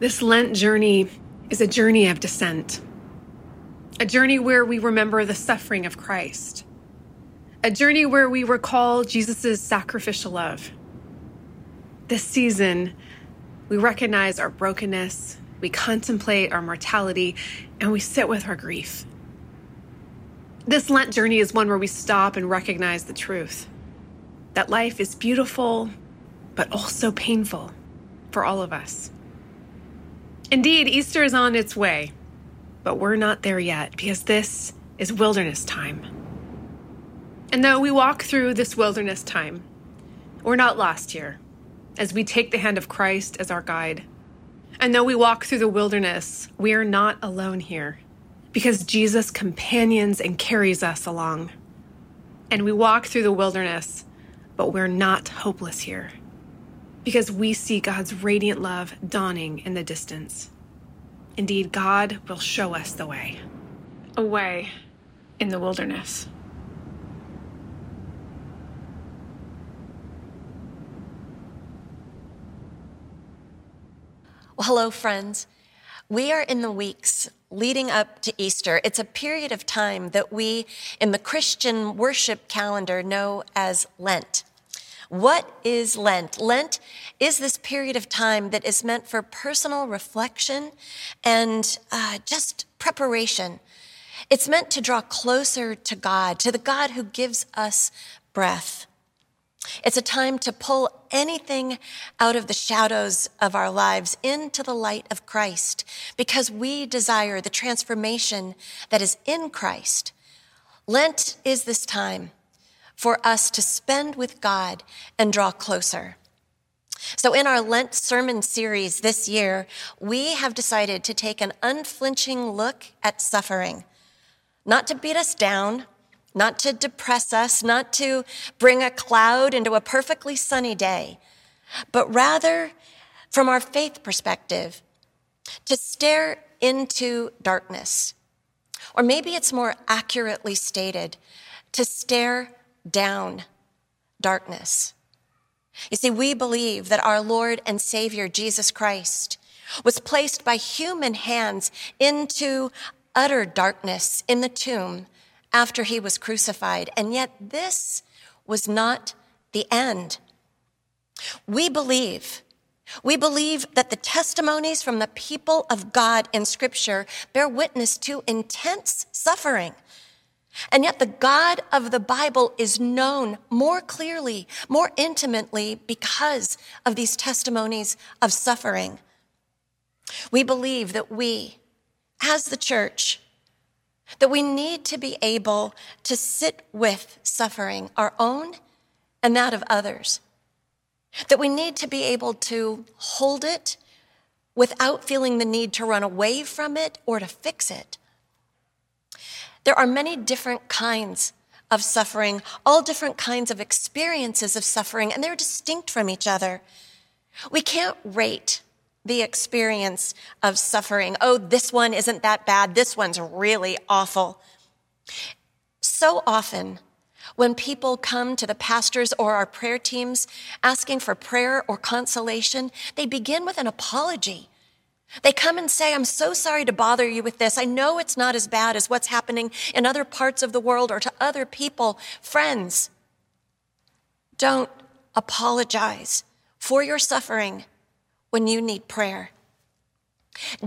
This Lent journey is a journey of descent, a journey where we remember the suffering of Christ, a journey where we recall Jesus' sacrificial love. This season, we recognize our brokenness, we contemplate our mortality, and we sit with our grief. This Lent journey is one where we stop and recognize the truth that life is beautiful, but also painful for all of us. Indeed, Easter is on its way, but we're not there yet because this is wilderness time. And though we walk through this wilderness time, we're not lost here as we take the hand of Christ as our guide. And though we walk through the wilderness, we are not alone here because Jesus companions and carries us along. And we walk through the wilderness, but we're not hopeless here because we see God's radiant love dawning in the distance. Indeed, God will show us the way, a way in the wilderness. Well, hello, friends. We are in the weeks leading up to Easter. It's a period of time that we in the Christian worship calendar know as Lent. What is Lent? Lent is this period of time that is meant for personal reflection and uh, just preparation. It's meant to draw closer to God, to the God who gives us breath. It's a time to pull anything out of the shadows of our lives into the light of Christ because we desire the transformation that is in Christ. Lent is this time for us to spend with God and draw closer. So, in our Lent sermon series this year, we have decided to take an unflinching look at suffering, not to beat us down, not to depress us, not to bring a cloud into a perfectly sunny day, but rather, from our faith perspective, to stare into darkness. Or maybe it's more accurately stated to stare down darkness. You see, we believe that our Lord and Savior, Jesus Christ, was placed by human hands into utter darkness in the tomb after he was crucified. And yet, this was not the end. We believe. We believe that the testimonies from the people of God in Scripture bear witness to intense suffering and yet, the God of the Bible is known more clearly, more intimately because of these testimonies of suffering. We believe that we, as the church, that we need to be able to sit with suffering, our own and that of others. That we need to be able to hold it without feeling the need to run away from it or to fix it. There are many different kinds of suffering, all different kinds of experiences of suffering, and they're distinct from each other. We can't rate the experience of suffering. Oh, this one isn't that bad. This one's really awful. So often, when people come to the pastors or our prayer teams asking for prayer or consolation, they begin with an apology. They come and say, I'm so sorry to bother you with this. I know it's not as bad as what's happening in other parts of the world or to other people. Friends, don't apologize for your suffering when you need prayer.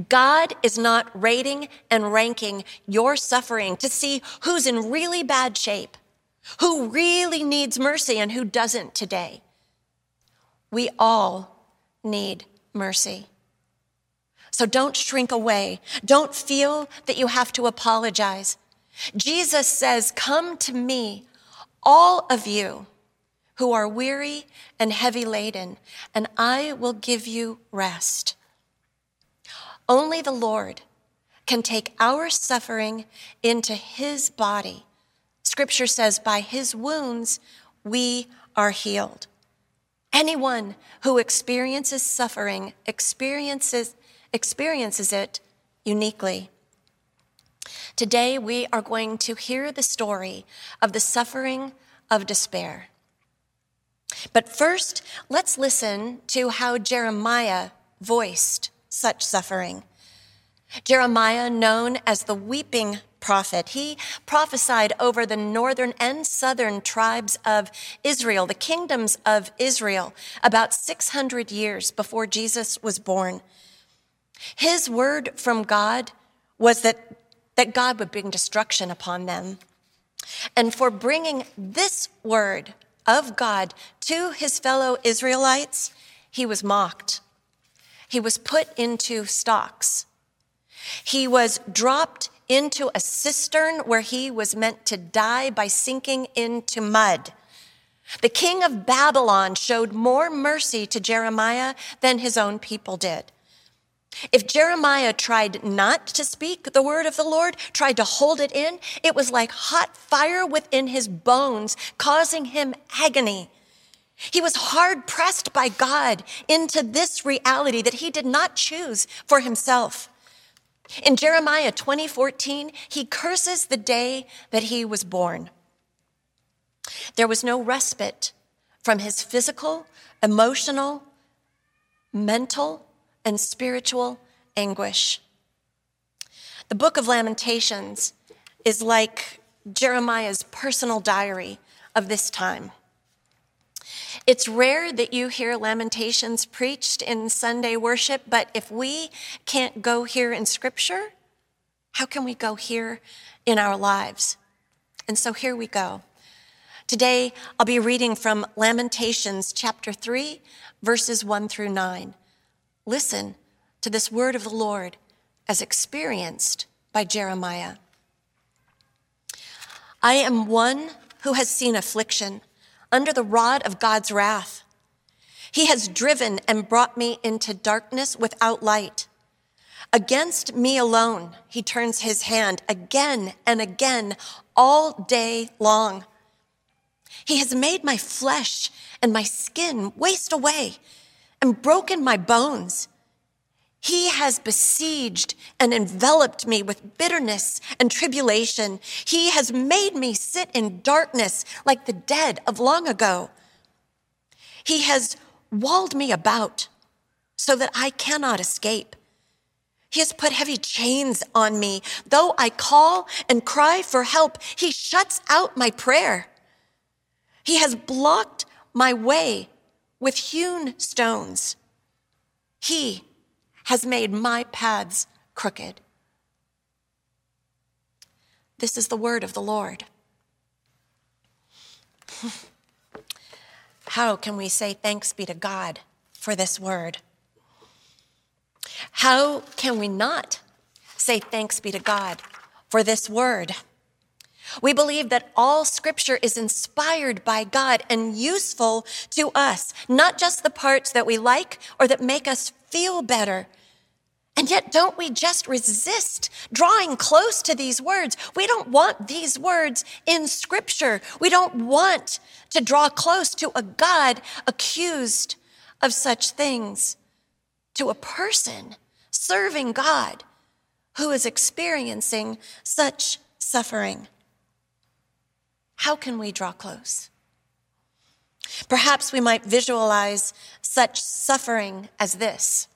God is not rating and ranking your suffering to see who's in really bad shape, who really needs mercy, and who doesn't today. We all need mercy. So don't shrink away. Don't feel that you have to apologize. Jesus says, Come to me, all of you who are weary and heavy laden, and I will give you rest. Only the Lord can take our suffering into his body. Scripture says, by his wounds, we are healed. Anyone who experiences suffering experiences experiences it uniquely. Today, we are going to hear the story of the suffering of despair. But first, let's listen to how Jeremiah voiced such suffering. Jeremiah, known as the weeping prophet, he prophesied over the northern and southern tribes of Israel, the kingdoms of Israel, about 600 years before Jesus was born. His word from God was that, that God would bring destruction upon them. And for bringing this word of God to his fellow Israelites, he was mocked. He was put into stocks. He was dropped into a cistern where he was meant to die by sinking into mud. The king of Babylon showed more mercy to Jeremiah than his own people did. If Jeremiah tried not to speak the word of the Lord, tried to hold it in, it was like hot fire within his bones, causing him agony. He was hard pressed by God into this reality that he did not choose for himself. In Jeremiah 2014, he curses the day that he was born. There was no respite from his physical, emotional, mental, and spiritual anguish. The book of Lamentations is like Jeremiah's personal diary of this time. It's rare that you hear lamentations preached in Sunday worship, but if we can't go here in scripture, how can we go here in our lives? And so here we go. Today, I'll be reading from Lamentations chapter 3, verses 1 through 9. Listen to this word of the Lord as experienced by Jeremiah. I am one who has seen affliction under the rod of God's wrath. He has driven and brought me into darkness without light. Against me alone, he turns his hand again and again all day long. He has made my flesh and my skin waste away and broken my bones. He has besieged and enveloped me with bitterness and tribulation. He has made me sit in darkness like the dead of long ago. He has walled me about so that I cannot escape. He has put heavy chains on me. Though I call and cry for help, he shuts out my prayer. He has blocked my way with hewn stones. He has made my paths crooked. This is the word of the Lord. How can we say thanks be to God for this word? How can we not say thanks be to God for this word? We believe that all scripture is inspired by God and useful to us, not just the parts that we like or that make us feel better. And yet, don't we just resist drawing close to these words? We don't want these words in scripture. We don't want to draw close to a God accused of such things, to a person serving God who is experiencing such suffering. How can we draw close? Perhaps we might visualize such suffering as this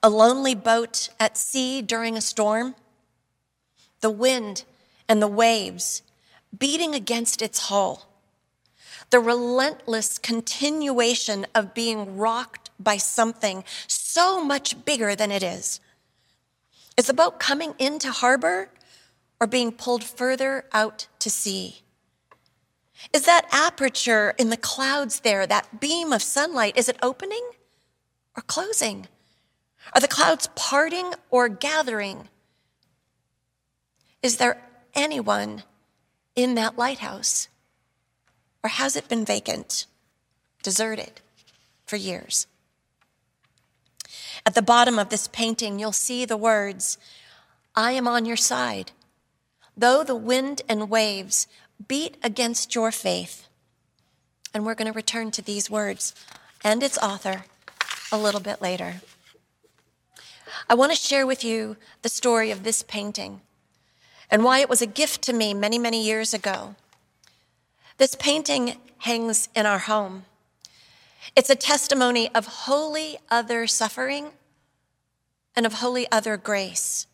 a lonely boat at sea during a storm, the wind and the waves beating against its hull, the relentless continuation of being rocked by something so much bigger than it is. Is the boat coming into harbor or being pulled further out to sea? Is that aperture in the clouds there, that beam of sunlight, is it opening or closing? Are the clouds parting or gathering? Is there anyone in that lighthouse? Or has it been vacant, deserted for years? At the bottom of this painting, you'll see the words, I am on your side. Though the wind and waves beat against your faith. And we're going to return to these words and its author a little bit later. I want to share with you the story of this painting and why it was a gift to me many, many years ago. This painting hangs in our home. It's a testimony of holy other suffering and of holy other grace.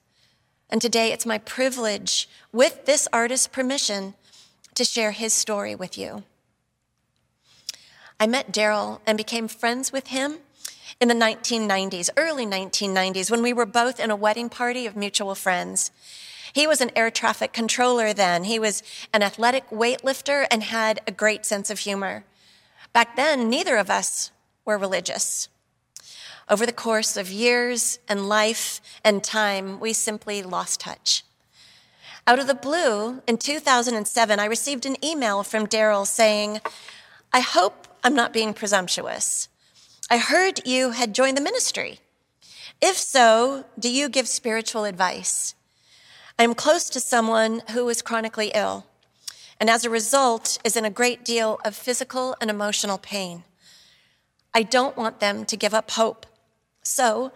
And today it's my privilege, with this artist's permission, to share his story with you. I met Daryl and became friends with him in the 1990s, early 1990s, when we were both in a wedding party of mutual friends. He was an air traffic controller then. He was an athletic weightlifter and had a great sense of humor. Back then, neither of us were religious. Over the course of years and life and time, we simply lost touch. Out of the blue, in 2007, I received an email from Daryl saying, I hope I'm not being presumptuous. I heard you had joined the ministry. If so, do you give spiritual advice? I am close to someone who is chronically ill, and as a result is in a great deal of physical and emotional pain. I don't want them to give up hope. So,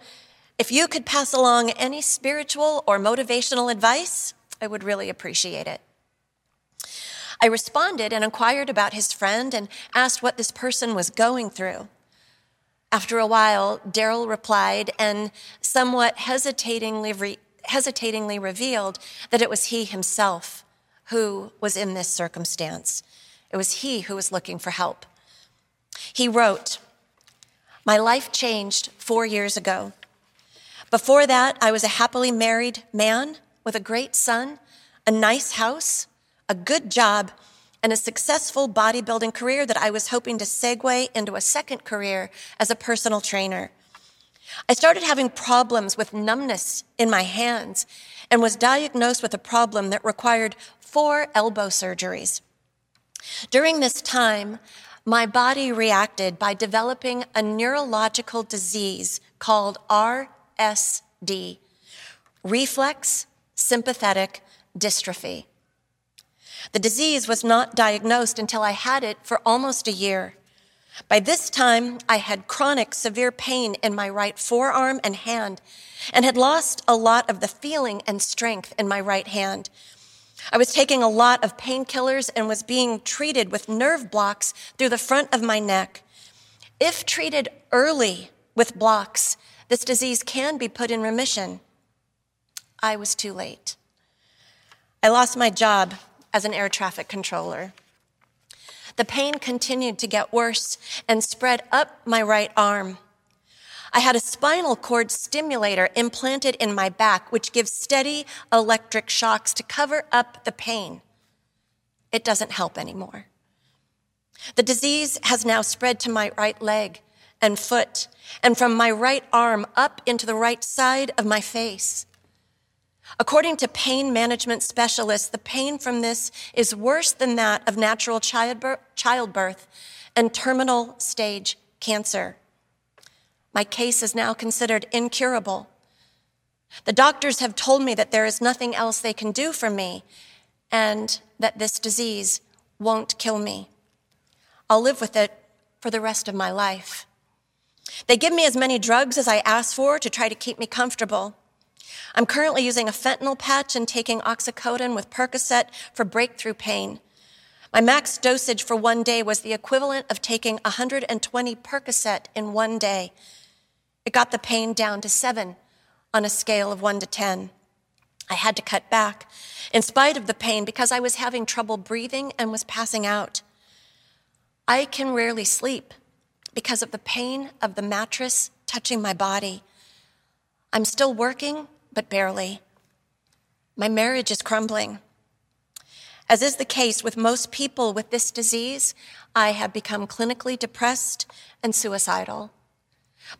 if you could pass along any spiritual or motivational advice, I would really appreciate it. I responded and inquired about his friend and asked what this person was going through. After a while, Daryl replied and somewhat hesitatingly, re- hesitatingly revealed that it was he himself who was in this circumstance. It was he who was looking for help. He wrote, My life changed four years ago. Before that, I was a happily married man with a great son, a nice house, a good job, and a successful bodybuilding career that I was hoping to segue into a second career as a personal trainer. I started having problems with numbness in my hands and was diagnosed with a problem that required four elbow surgeries. During this time, my body reacted by developing a neurological disease called RSD, reflex sympathetic dystrophy. The disease was not diagnosed until I had it for almost a year. By this time, I had chronic severe pain in my right forearm and hand and had lost a lot of the feeling and strength in my right hand. I was taking a lot of painkillers and was being treated with nerve blocks through the front of my neck. If treated early with blocks, this disease can be put in remission. I was too late. I lost my job as an air traffic controller. The pain continued to get worse and spread up my right arm. I had a spinal cord stimulator implanted in my back, which gives steady electric shocks to cover up the pain. It doesn't help anymore. The disease has now spread to my right leg and foot, and from my right arm up into the right side of my face. According to pain management specialists, the pain from this is worse than that of natural childbirth and terminal stage cancer. My case is now considered incurable. The doctors have told me that there is nothing else they can do for me and that this disease won't kill me. I'll live with it for the rest of my life. They give me as many drugs as I ask for to try to keep me comfortable. I'm currently using a fentanyl patch and taking oxycodone with Percocet for breakthrough pain. My max dosage for one day was the equivalent of taking 120 Percocet in one day. It got the pain down to seven on a scale of one to 10. I had to cut back in spite of the pain because I was having trouble breathing and was passing out. I can rarely sleep because of the pain of the mattress touching my body. I'm still working but barely. My marriage is crumbling. As is the case with most people with this disease, I have become clinically depressed and suicidal.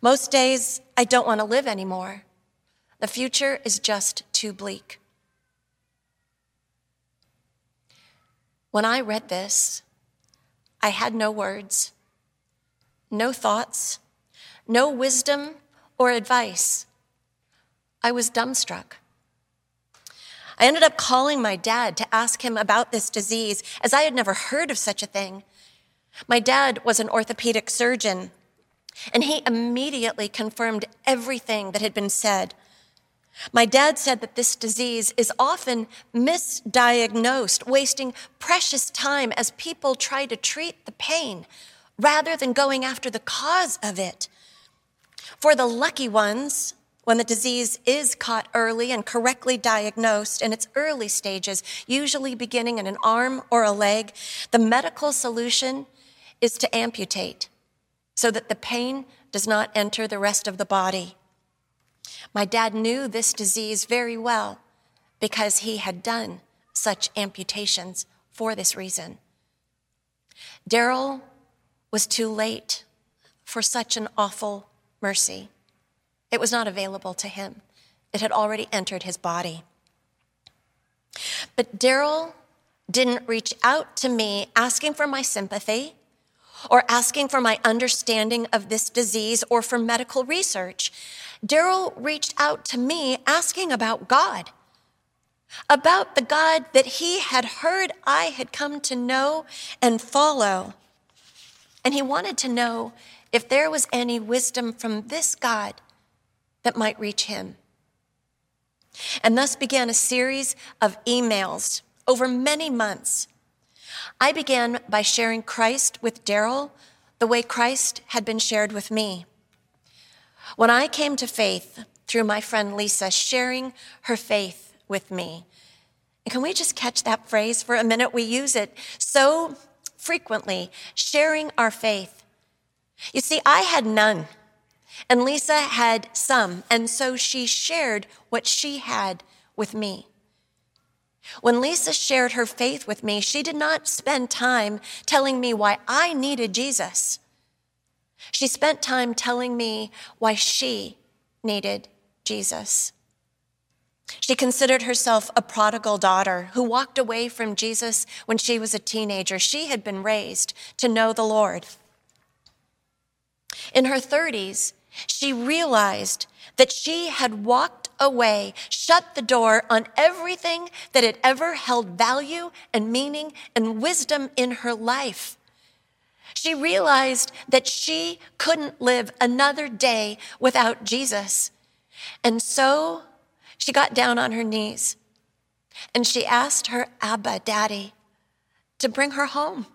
Most days, I don't want to live anymore. The future is just too bleak. When I read this, I had no words, no thoughts, no wisdom or advice. I was dumbstruck. I ended up calling my dad to ask him about this disease, as I had never heard of such a thing. My dad was an orthopedic surgeon, and he immediately confirmed everything that had been said. My dad said that this disease is often misdiagnosed, wasting precious time as people try to treat the pain rather than going after the cause of it. For the lucky ones, when the disease is caught early and correctly diagnosed in its early stages, usually beginning in an arm or a leg, the medical solution is to amputate so that the pain does not enter the rest of the body. My dad knew this disease very well because he had done such amputations for this reason. Daryl was too late for such an awful mercy. It was not available to him, it had already entered his body. But Daryl didn't reach out to me asking for my sympathy or asking for my understanding of this disease or for medical research. Daryl reached out to me asking about God, about the God that he had heard I had come to know and follow. And he wanted to know if there was any wisdom from this God that might reach him. And thus began a series of emails over many months. I began by sharing Christ with Daryl the way Christ had been shared with me. When I came to faith through my friend Lisa sharing her faith with me, can we just catch that phrase for a minute? We use it so frequently, sharing our faith. You see, I had none. And Lisa had some, and so she shared what she had with me. When Lisa shared her faith with me, she did not spend time telling me why I needed Jesus. She spent time telling me why she needed Jesus. She considered herself a prodigal daughter who walked away from Jesus when she was a teenager. She had been raised to know the Lord. In her 30s, she realized that she had walked away, shut the door on everything that had ever held value and meaning and wisdom in her life. She realized that she couldn't live another day without Jesus. And so she got down on her knees and she asked her Abba, Daddy, to bring her home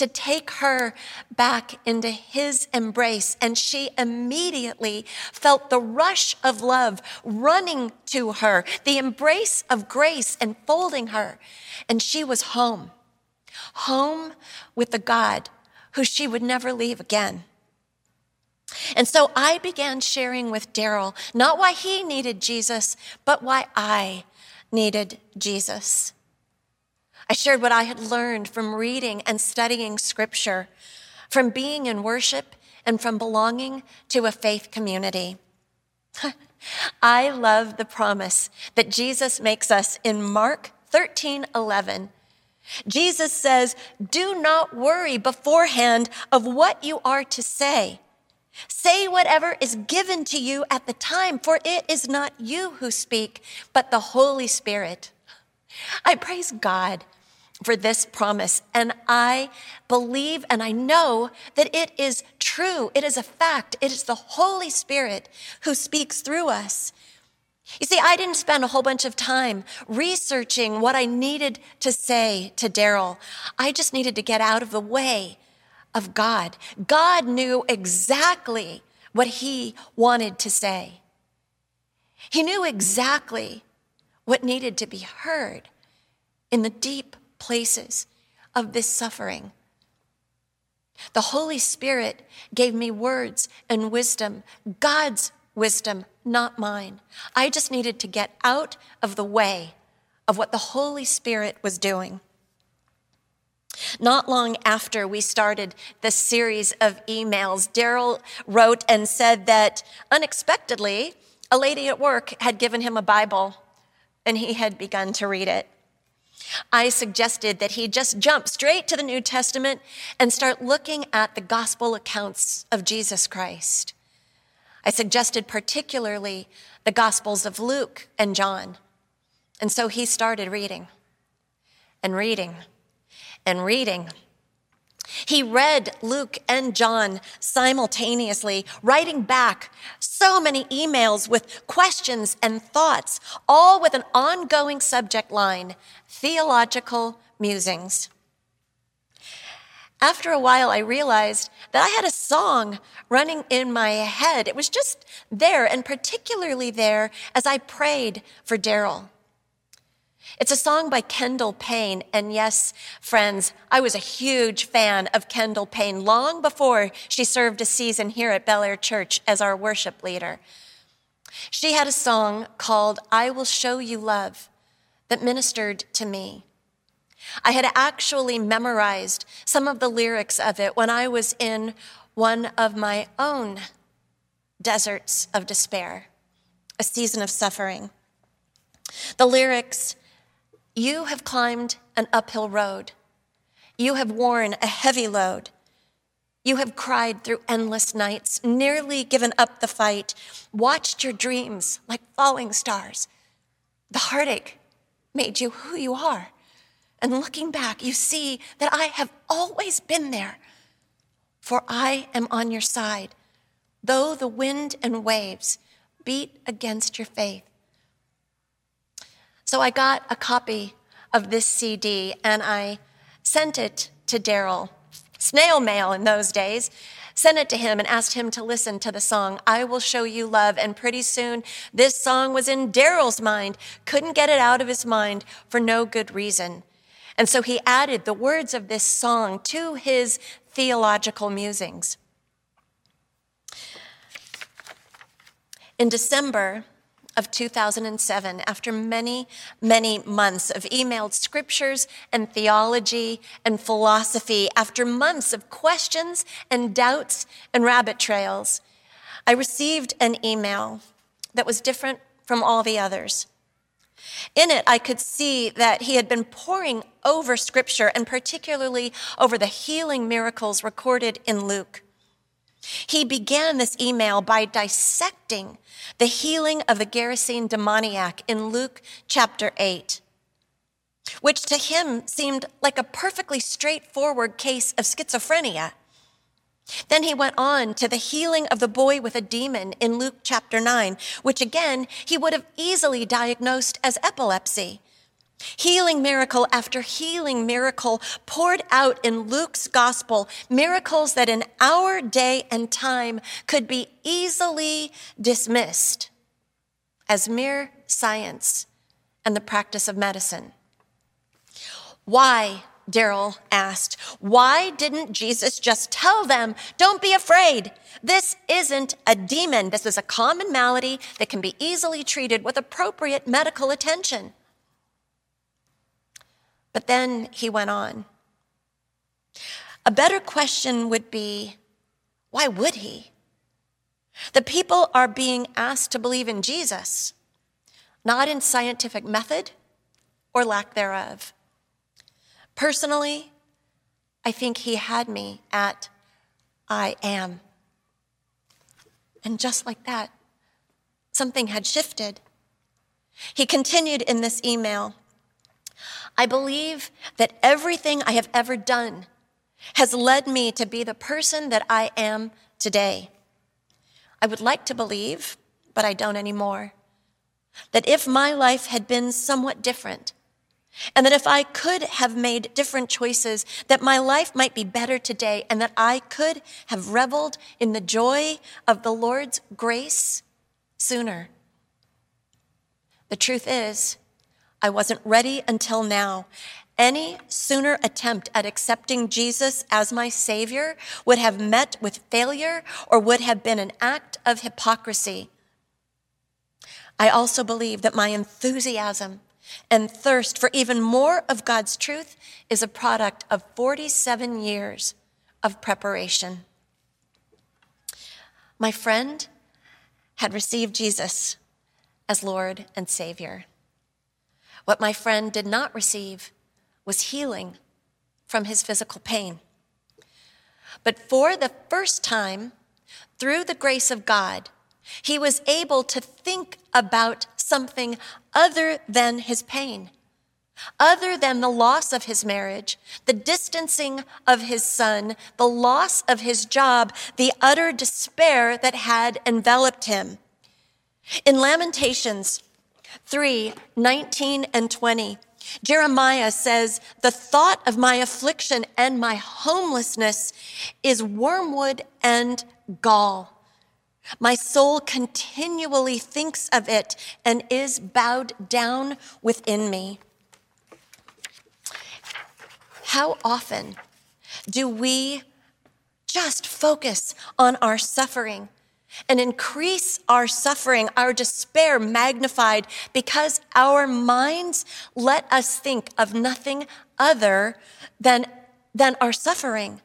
to take her back into his embrace. And she immediately felt the rush of love running to her, the embrace of grace enfolding her. And she was home, home with the God who she would never leave again. And so I began sharing with Daryl not why he needed Jesus, but why I needed Jesus. I shared what I had learned from reading and studying scripture, from being in worship, and from belonging to a faith community. I love the promise that Jesus makes us in Mark 13 11. Jesus says, Do not worry beforehand of what you are to say. Say whatever is given to you at the time, for it is not you who speak, but the Holy Spirit. I praise God for this promise. And I believe and I know that it is true. It is a fact. It is the Holy Spirit who speaks through us. You see, I didn't spend a whole bunch of time researching what I needed to say to Daryl. I just needed to get out of the way of God. God knew exactly what he wanted to say. He knew exactly what needed to be heard in the deep places of this suffering. The Holy Spirit gave me words and wisdom, God's wisdom, not mine. I just needed to get out of the way of what the Holy Spirit was doing. Not long after we started this series of emails, Daryl wrote and said that unexpectedly, a lady at work had given him a Bible and he had begun to read it. I suggested that he just jump straight to the New Testament and start looking at the gospel accounts of Jesus Christ. I suggested particularly the gospels of Luke and John. And so he started reading and reading and reading he read Luke and John simultaneously, writing back so many emails with questions and thoughts, all with an ongoing subject line theological musings. after a while, I realized that I had a song running in my head. It was just there, and particularly there as I prayed for Daryl. It's a song by Kendall Payne. And yes, friends, I was a huge fan of Kendall Payne long before she served a season here at Bel Air Church as our worship leader. She had a song called I Will Show You Love that ministered to me. I had actually memorized some of the lyrics of it when I was in one of my own deserts of despair, a season of suffering. The lyrics You have climbed an uphill road, you have worn a heavy load. You have cried through endless nights, nearly given up the fight, watched your dreams like falling stars. The heartache made you who you are. And looking back, you see that I have always been there. For I am on your side, though the wind and waves beat against your faith. So I got a copy of this CD and I sent it to Daryl. Snail mail in those days. Sent it to him and asked him to listen to the song, I Will Show You Love. And pretty soon, this song was in Daryl's mind. Couldn't get it out of his mind for no good reason. And so he added the words of this song to his theological musings. In December of 2007, after many, many months of emailed scriptures and theology and philosophy, after months of questions and doubts and rabbit trails, I received an email that was different from all the others. In it, I could see that he had been poring over scripture and particularly over the healing miracles recorded in Luke. He began this email by dissecting the healing of the Gerasene demoniac in Luke chapter 8, which to him seemed like a perfectly straightforward case of schizophrenia. Then he went on to the healing of the boy with a demon in Luke chapter 9, which again he would have easily diagnosed as epilepsy. Healing miracle after healing miracle poured out in Luke's gospel, miracles that in our day and time could be easily dismissed as mere science and the practice of medicine. Why Daryl asked. Why didn't Jesus just tell them, don't be afraid? This isn't a demon. This is a common malady that can be easily treated with appropriate medical attention. But then he went on. A better question would be why would he? The people are being asked to believe in Jesus, not in scientific method or lack thereof. Personally, I think he had me at I am. And just like that, something had shifted. He continued in this email I believe that everything I have ever done has led me to be the person that I am today. I would like to believe, but I don't anymore, that if my life had been somewhat different, and that if I could have made different choices, that my life might be better today, and that I could have reveled in the joy of the Lord's grace sooner. The truth is, I wasn't ready until now. Any sooner attempt at accepting Jesus as my Savior would have met with failure or would have been an act of hypocrisy. I also believe that my enthusiasm and thirst for even more of God's truth is a product of 47 years of preparation. My friend had received Jesus as Lord and Savior. What my friend did not receive was healing from his physical pain. But for the first time, through the grace of God, he was able to think about something other than his pain, other than the loss of his marriage, the distancing of his son, the loss of his job, the utter despair that had enveloped him. In Lamentations 3 19 and 20, Jeremiah says, The thought of my affliction and my homelessness is wormwood and gall. My soul continually thinks of it and is bowed down within me. How often do we just focus on our suffering and increase our suffering, our despair magnified because our minds let us think of nothing other than, than our suffering?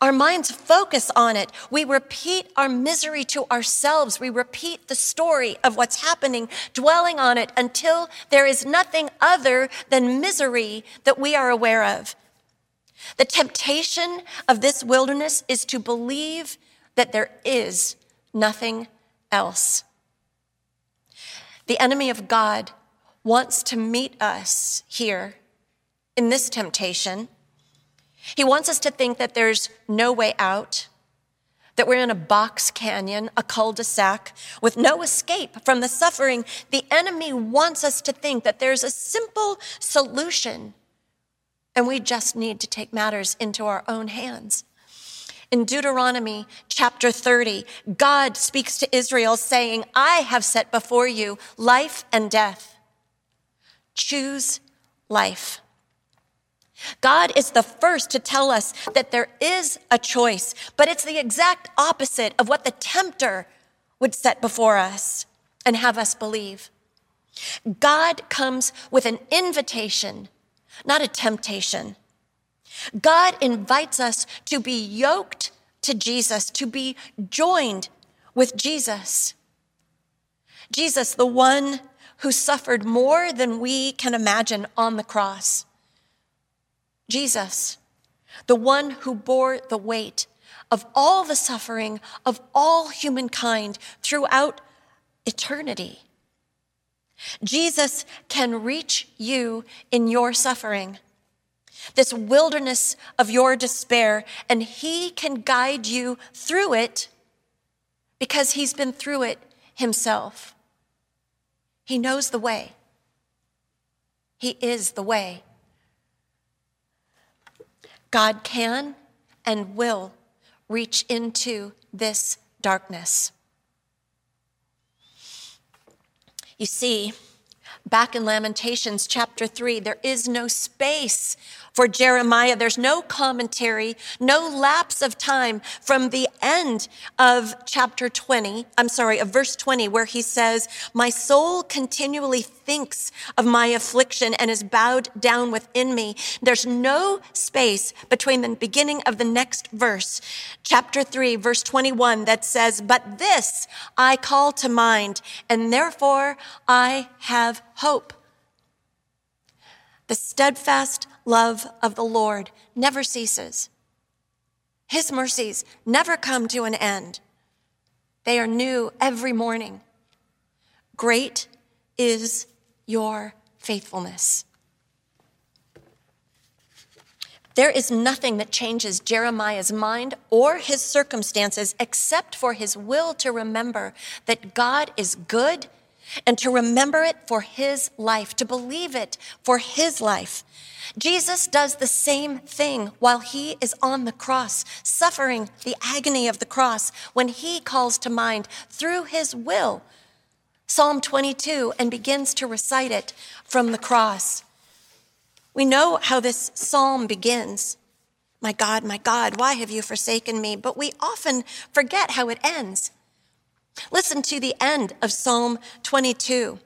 Our minds focus on it. We repeat our misery to ourselves. We repeat the story of what's happening, dwelling on it until there is nothing other than misery that we are aware of. The temptation of this wilderness is to believe that there is nothing else. The enemy of God wants to meet us here in this temptation he wants us to think that there's no way out, that we're in a box canyon, a cul de sac, with no escape from the suffering. The enemy wants us to think that there's a simple solution, and we just need to take matters into our own hands. In Deuteronomy chapter 30, God speaks to Israel saying, I have set before you life and death. Choose life. God is the first to tell us that there is a choice, but it's the exact opposite of what the tempter would set before us and have us believe. God comes with an invitation, not a temptation. God invites us to be yoked to Jesus, to be joined with Jesus. Jesus, the one who suffered more than we can imagine on the cross. Jesus, the one who bore the weight of all the suffering of all humankind throughout eternity. Jesus can reach you in your suffering, this wilderness of your despair, and he can guide you through it because he's been through it himself. He knows the way. He is the way. God can and will reach into this darkness. You see, back in Lamentations chapter 3, there is no space for Jeremiah. There's no commentary, no lapse of time from the end of chapter 20, I'm sorry, of verse 20, where he says, My soul continually thinks of my affliction and is bowed down within me. There's no space between the beginning of the next verse, chapter 3, verse 21, that says, But this I call to mind, and therefore I have hope. The steadfast love of the Lord never ceases. His mercies never come to an end. They are new every morning. Great is your faithfulness. There is nothing that changes Jeremiah's mind or his circumstances except for his will to remember that God is good and to remember it for his life, to believe it for his life. Jesus does the same thing while he is on the cross, suffering the agony of the cross, when he calls to mind through his will Psalm 22 and begins to recite it from the cross. We know how this psalm begins. My God, my God, why have you forsaken me? But we often forget how it ends. Listen to the end of Psalm 22.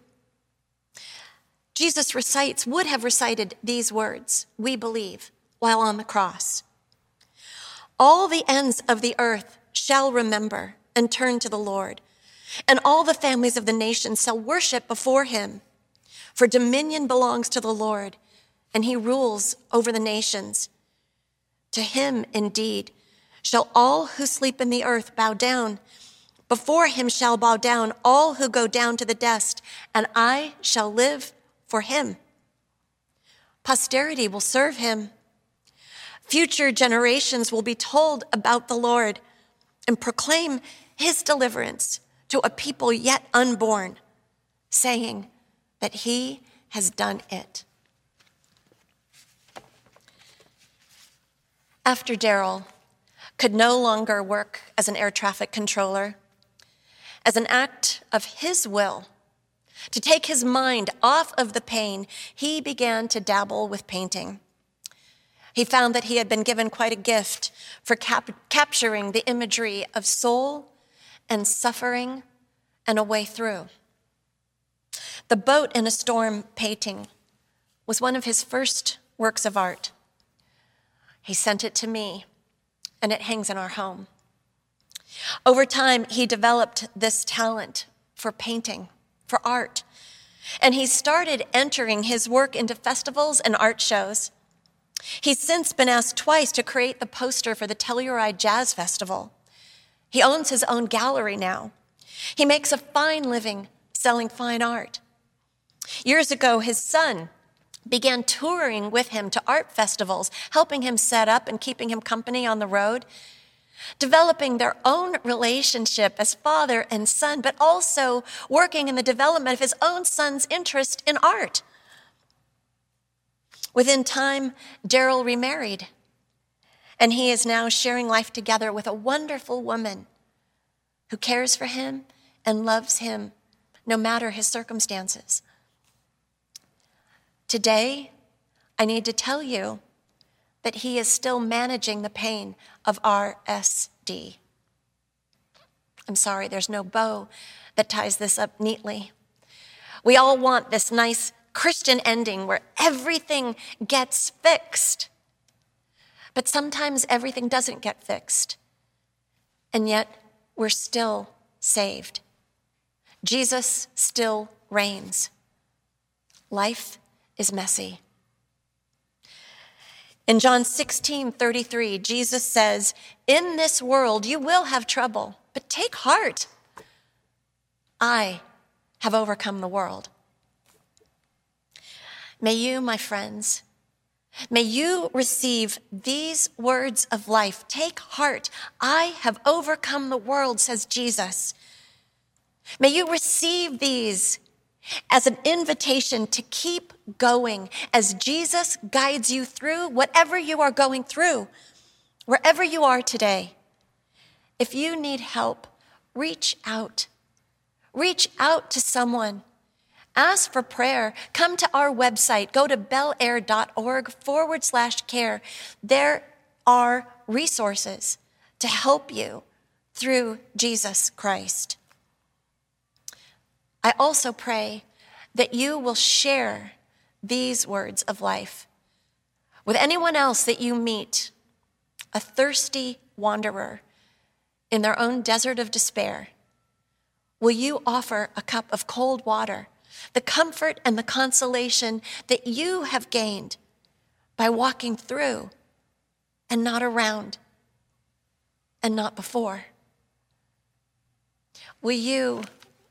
Jesus recites, would have recited these words, we believe, while on the cross. All the ends of the earth shall remember and turn to the Lord, and all the families of the nations shall worship before him. For dominion belongs to the Lord, and he rules over the nations. To him, indeed, shall all who sleep in the earth bow down. Before him shall bow down all who go down to the dust, and I shall live for him. Posterity will serve him. Future generations will be told about the Lord and proclaim his deliverance to a people yet unborn, saying that he has done it. After Daryl could no longer work as an air traffic controller, as an act of his will, to take his mind off of the pain, he began to dabble with painting. He found that he had been given quite a gift for cap- capturing the imagery of soul and suffering and a way through. The boat in a storm painting was one of his first works of art. He sent it to me, and it hangs in our home. Over time, he developed this talent for painting, for art, and he started entering his work into festivals and art shows. He's since been asked twice to create the poster for the Telluride Jazz Festival. He owns his own gallery now. He makes a fine living selling fine art. Years ago, his son began touring with him to art festivals, helping him set up and keeping him company on the road, developing their own relationship as father and son, but also working in the development of his own son's interest in art. Within time, Daryl remarried, and he is now sharing life together with a wonderful woman who cares for him and loves him no matter his circumstances. Today, I need to tell you that he is still managing the pain of RSD. I'm sorry, there's no bow that ties this up neatly. We all want this nice Christian ending where everything gets fixed. But sometimes everything doesn't get fixed. And yet we're still saved. Jesus still reigns. Life is messy. In John 16, 33, Jesus says, In this world you will have trouble, but take heart. I have overcome the world. May you, my friends, may you receive these words of life. Take heart. I have overcome the world, says Jesus. May you receive these as an invitation to keep going as Jesus guides you through whatever you are going through, wherever you are today. If you need help, reach out. Reach out to someone. Ask for prayer. Come to our website. Go to bellaire.org forward slash care. There are resources to help you through Jesus Christ. I also pray that you will share these words of life with anyone else that you meet, a thirsty wanderer in their own desert of despair. Will you offer a cup of cold water, the comfort and the consolation that you have gained by walking through and not around and not before? Will you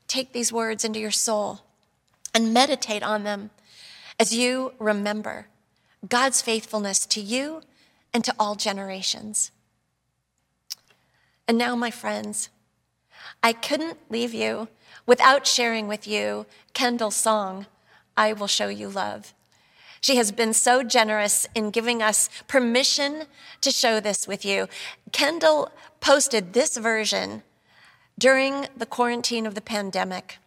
take these words into your soul and meditate on them as you remember God's faithfulness to you and to all generations. And now, my friends, I couldn't leave you without sharing with you Kendall's song, I Will Show You Love. She has been so generous in giving us permission to show this with you. Kendall posted this version during the quarantine of the pandemic,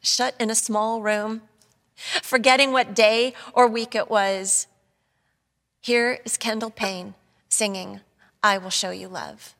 shut in a small room, forgetting what day or week it was, here is Kendall Payne singing, I Will Show You Love.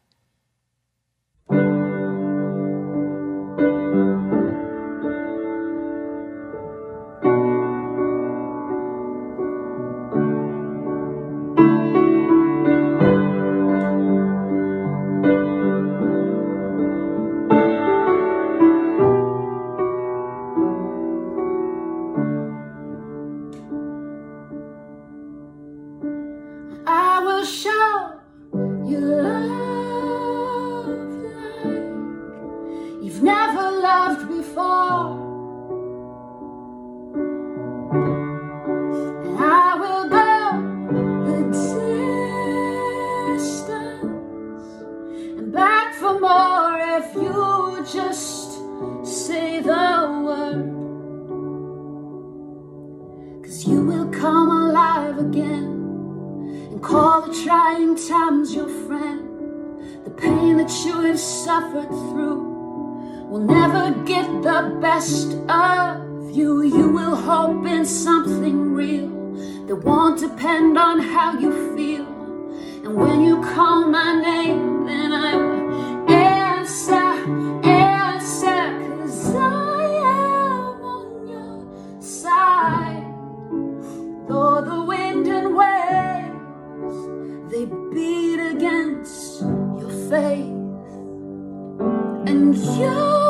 and you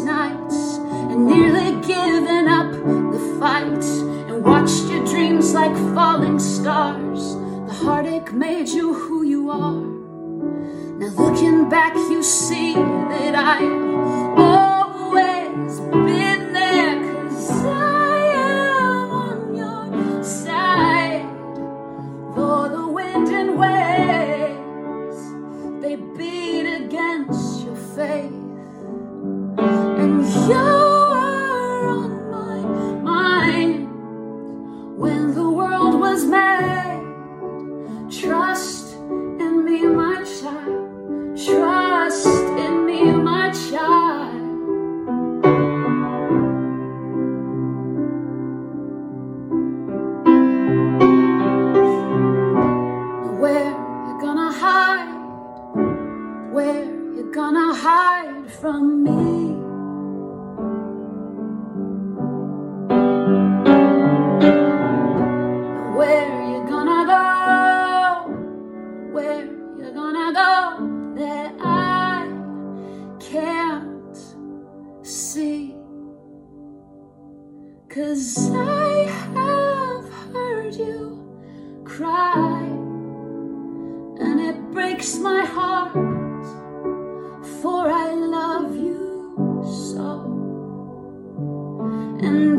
nights and nearly given up the fight and watched your dreams like falling stars. The heartache made you who you are. Now looking back, you see that I can't see. Cause I have heard you cry, and it breaks my heart, for I love you so. And